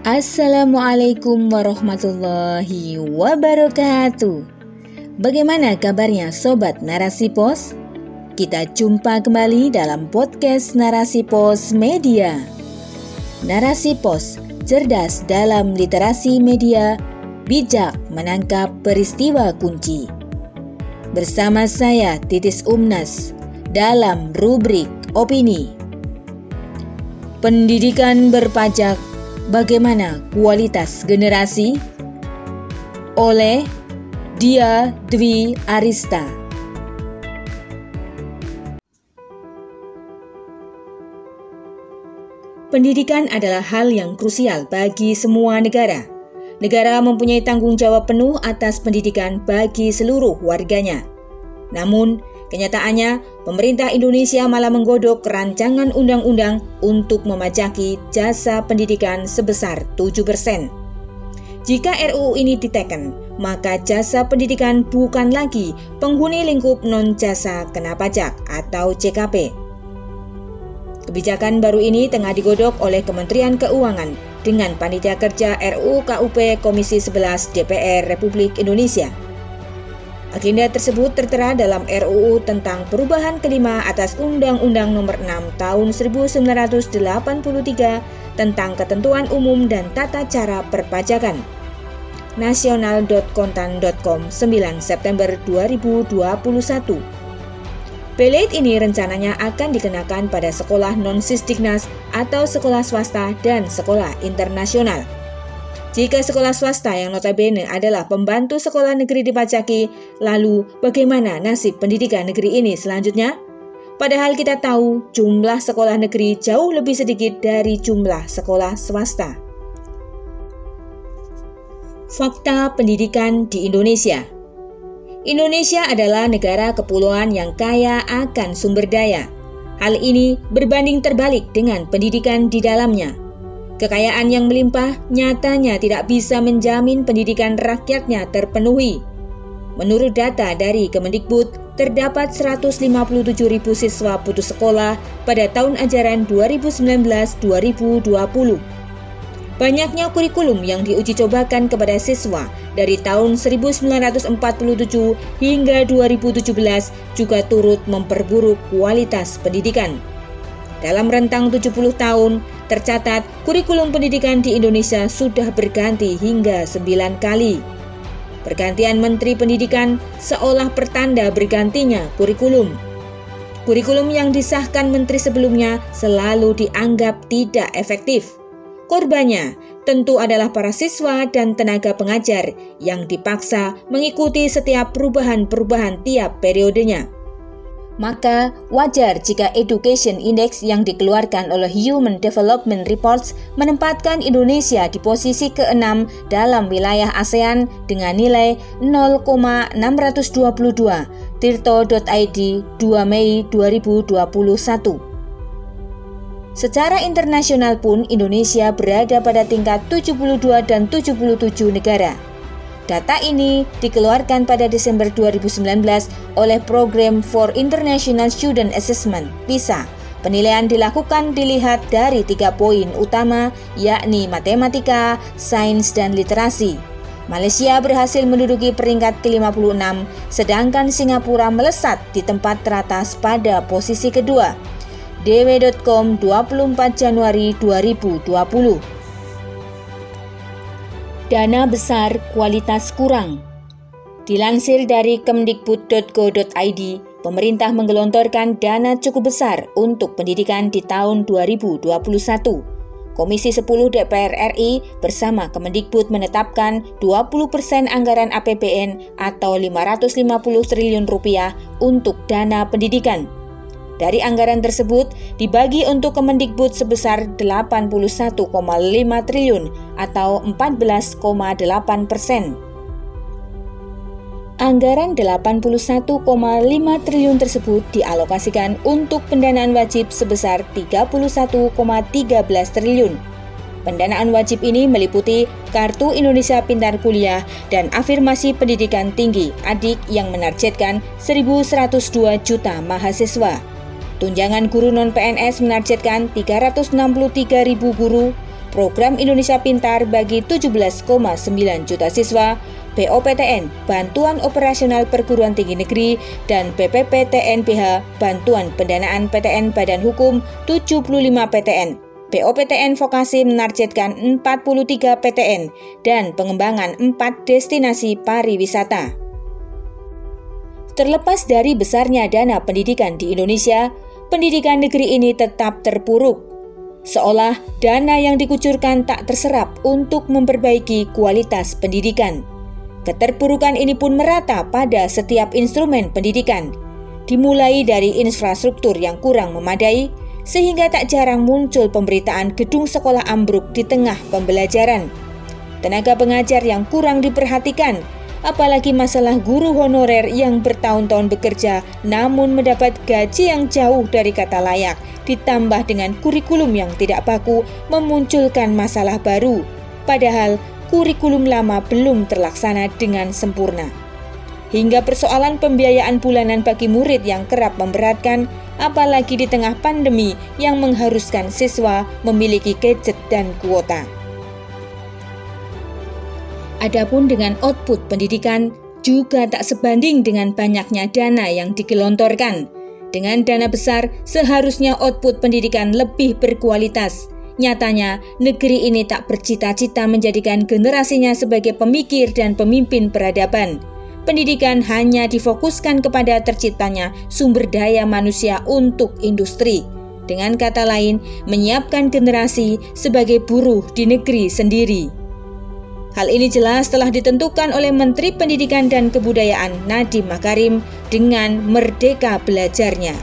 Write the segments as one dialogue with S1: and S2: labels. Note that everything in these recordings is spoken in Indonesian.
S1: Assalamualaikum warahmatullahi wabarakatuh. Bagaimana kabarnya sobat Narasi Pos? Kita jumpa kembali dalam podcast Narasi Pos Media. Narasi Pos cerdas dalam literasi media, bijak menangkap peristiwa kunci. Bersama saya Titis Umnas dalam rubrik opini. Pendidikan berpajak Bagaimana kualitas generasi? Oleh Dia Dwi Arista. Pendidikan adalah hal yang krusial bagi semua negara. Negara mempunyai tanggung jawab penuh atas pendidikan bagi seluruh warganya. Namun, Kenyataannya, pemerintah Indonesia malah menggodok rancangan undang-undang untuk memajaki jasa pendidikan sebesar 7%. Jika RUU ini diteken, maka jasa pendidikan bukan lagi penghuni lingkup non-jasa kena pajak atau CKP. Kebijakan baru ini tengah digodok oleh Kementerian Keuangan dengan Panitia Kerja RUU KUP Komisi 11 DPR Republik Indonesia Agenda tersebut tertera dalam RUU tentang perubahan kelima atas Undang-Undang Nomor 6 Tahun 1983 tentang ketentuan umum dan tata cara perpajakan. Nasional.kontan.com 9 September 2021. Belet ini rencananya akan dikenakan pada sekolah non-sisdiknas atau sekolah swasta dan sekolah internasional. Jika sekolah swasta yang notabene adalah pembantu sekolah negeri dipajaki, lalu bagaimana nasib pendidikan negeri ini selanjutnya? Padahal kita tahu jumlah sekolah negeri jauh lebih sedikit dari jumlah sekolah swasta. Fakta pendidikan di Indonesia Indonesia adalah negara kepulauan yang kaya akan sumber daya. Hal ini berbanding terbalik dengan pendidikan di dalamnya. Kekayaan yang melimpah nyatanya tidak bisa menjamin pendidikan rakyatnya terpenuhi. Menurut data dari Kemendikbud, terdapat 157 ribu siswa putus sekolah pada tahun ajaran 2019-2020. Banyaknya kurikulum yang diuji cobakan kepada siswa dari tahun 1947 hingga 2017 juga turut memperburuk kualitas pendidikan. Dalam rentang 70 tahun, tercatat kurikulum pendidikan di Indonesia sudah berganti hingga 9 kali. Pergantian Menteri Pendidikan seolah pertanda bergantinya kurikulum. Kurikulum yang disahkan menteri sebelumnya selalu dianggap tidak efektif. Korbannya tentu adalah para siswa dan tenaga pengajar yang dipaksa mengikuti setiap perubahan-perubahan tiap periodenya maka wajar jika Education Index yang dikeluarkan oleh Human Development Reports menempatkan Indonesia di posisi ke-6 dalam wilayah ASEAN dengan nilai 0,622 tirto.id 2 Mei 2021. Secara internasional pun Indonesia berada pada tingkat 72 dan 77 negara. Data ini dikeluarkan pada Desember 2019 oleh Program for International Student Assessment (PISA). Penilaian dilakukan dilihat dari tiga poin utama, yakni matematika, sains, dan literasi. Malaysia berhasil menduduki peringkat ke-56, sedangkan Singapura melesat di tempat teratas pada posisi kedua. dw.com 24 Januari 2020 dana besar kualitas kurang. Dilansir dari kemdikbud.go.id, pemerintah menggelontorkan dana cukup besar untuk pendidikan di tahun 2021. Komisi 10 DPR RI bersama Kemendikbud menetapkan 20% anggaran APBN atau 550 triliun rupiah untuk dana pendidikan dari anggaran tersebut dibagi untuk Kemendikbud sebesar 81,5 triliun atau 14,8 persen. Anggaran 81,5 triliun tersebut dialokasikan untuk pendanaan wajib sebesar 31,13 triliun. Pendanaan wajib ini meliputi Kartu Indonesia Pintar Kuliah dan afirmasi pendidikan tinggi adik yang menargetkan 1.102 juta mahasiswa. Tunjangan guru non-PNS menargetkan 363 ribu guru, program Indonesia Pintar bagi 17,9 juta siswa, BOPTN, Bantuan Operasional Perguruan Tinggi Negeri, dan BPPTNPH, Bantuan Pendanaan PTN Badan Hukum 75 PTN. BOPTN Vokasi menargetkan 43 PTN dan pengembangan 4 destinasi pariwisata. Terlepas dari besarnya dana pendidikan di Indonesia, pendidikan negeri ini tetap terpuruk seolah dana yang dikucurkan tak terserap untuk memperbaiki kualitas pendidikan. Keterpurukan ini pun merata pada setiap instrumen pendidikan, dimulai dari infrastruktur yang kurang memadai, sehingga tak jarang muncul pemberitaan gedung sekolah ambruk di tengah pembelajaran. Tenaga pengajar yang kurang diperhatikan, apalagi masalah guru honorer yang bertahun-tahun bekerja namun mendapat gaji yang jauh dari kata layak ditambah dengan kurikulum yang tidak baku memunculkan masalah baru. Padahal kurikulum lama belum terlaksana dengan sempurna. Hingga persoalan pembiayaan bulanan bagi murid yang kerap memberatkan, apalagi di tengah pandemi yang mengharuskan siswa memiliki gadget dan kuota. Adapun dengan output pendidikan juga tak sebanding dengan banyaknya dana yang digelontorkan. Dengan dana besar, seharusnya output pendidikan lebih berkualitas. Nyatanya, negeri ini tak bercita-cita menjadikan generasinya sebagai pemikir dan pemimpin peradaban. Pendidikan hanya difokuskan kepada terciptanya sumber daya manusia untuk industri. Dengan kata lain, menyiapkan generasi sebagai buruh di negeri sendiri. Hal ini jelas telah ditentukan oleh Menteri Pendidikan dan Kebudayaan Nadiem Makarim dengan merdeka belajarnya.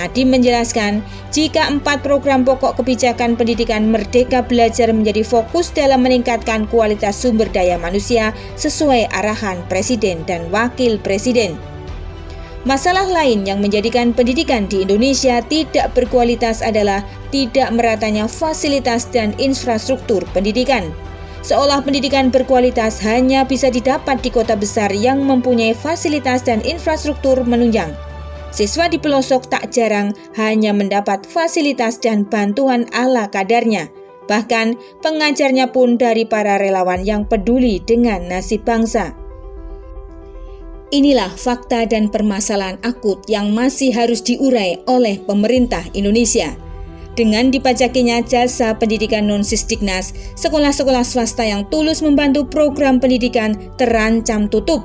S1: Nadiem menjelaskan, jika empat program pokok kebijakan pendidikan Merdeka Belajar menjadi fokus dalam meningkatkan kualitas sumber daya manusia sesuai arahan Presiden dan Wakil Presiden. Masalah lain yang menjadikan pendidikan di Indonesia tidak berkualitas adalah tidak meratanya fasilitas dan infrastruktur pendidikan seolah pendidikan berkualitas hanya bisa didapat di kota besar yang mempunyai fasilitas dan infrastruktur menunjang. Siswa di pelosok tak jarang hanya mendapat fasilitas dan bantuan ala kadarnya. Bahkan pengajarnya pun dari para relawan yang peduli dengan nasib bangsa. Inilah fakta dan permasalahan akut yang masih harus diurai oleh pemerintah Indonesia. Dengan dipajakinya jasa pendidikan non-sisdiknas, sekolah-sekolah swasta yang tulus membantu program pendidikan terancam tutup.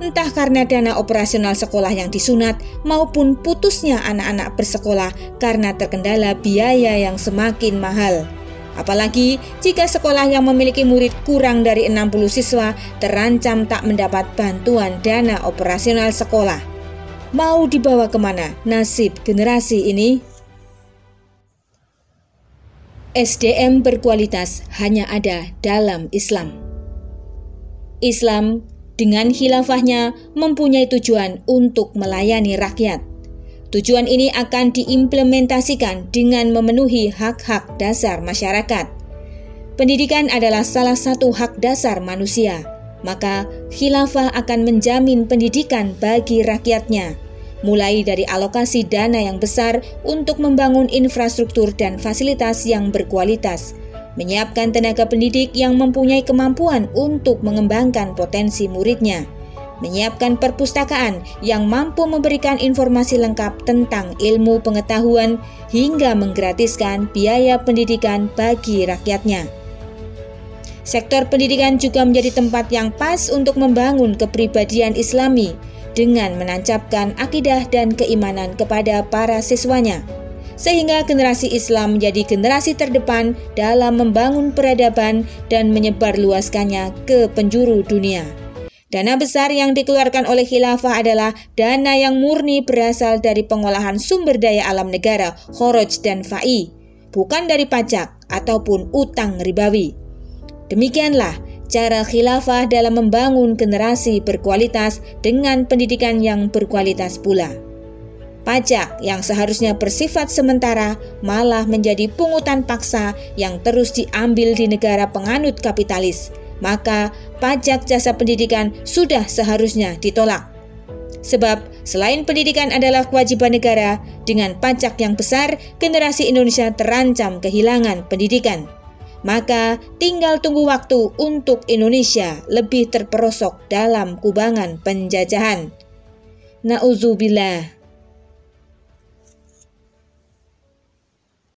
S1: Entah karena dana operasional sekolah yang disunat maupun putusnya anak-anak bersekolah karena terkendala biaya yang semakin mahal. Apalagi jika sekolah yang memiliki murid kurang dari 60 siswa terancam tak mendapat bantuan dana operasional sekolah. Mau dibawa ke mana nasib generasi ini? SDM berkualitas hanya ada dalam Islam. Islam dengan khilafahnya mempunyai tujuan untuk melayani rakyat. Tujuan ini akan diimplementasikan dengan memenuhi hak-hak dasar masyarakat. Pendidikan adalah salah satu hak dasar manusia, maka khilafah akan menjamin pendidikan bagi rakyatnya mulai dari alokasi dana yang besar untuk membangun infrastruktur dan fasilitas yang berkualitas, menyiapkan tenaga pendidik yang mempunyai kemampuan untuk mengembangkan potensi muridnya, menyiapkan perpustakaan yang mampu memberikan informasi lengkap tentang ilmu pengetahuan hingga menggratiskan biaya pendidikan bagi rakyatnya. Sektor pendidikan juga menjadi tempat yang pas untuk membangun kepribadian Islami dengan menancapkan akidah dan keimanan kepada para siswanya, sehingga generasi Islam menjadi generasi terdepan dalam membangun peradaban dan menyebarluaskannya ke penjuru dunia. Dana besar yang dikeluarkan oleh khilafah adalah dana yang murni berasal dari pengolahan sumber daya alam negara, khoroj dan fa'i, bukan dari pajak ataupun utang ribawi. Demikianlah cara khilafah dalam membangun generasi berkualitas dengan pendidikan yang berkualitas pula. Pajak yang seharusnya bersifat sementara malah menjadi pungutan paksa yang terus diambil di negara penganut kapitalis. Maka pajak jasa pendidikan sudah seharusnya ditolak. Sebab selain pendidikan adalah kewajiban negara, dengan pajak yang besar generasi Indonesia terancam kehilangan pendidikan. Maka tinggal tunggu waktu untuk Indonesia lebih terperosok dalam kubangan penjajahan. Nauzubillah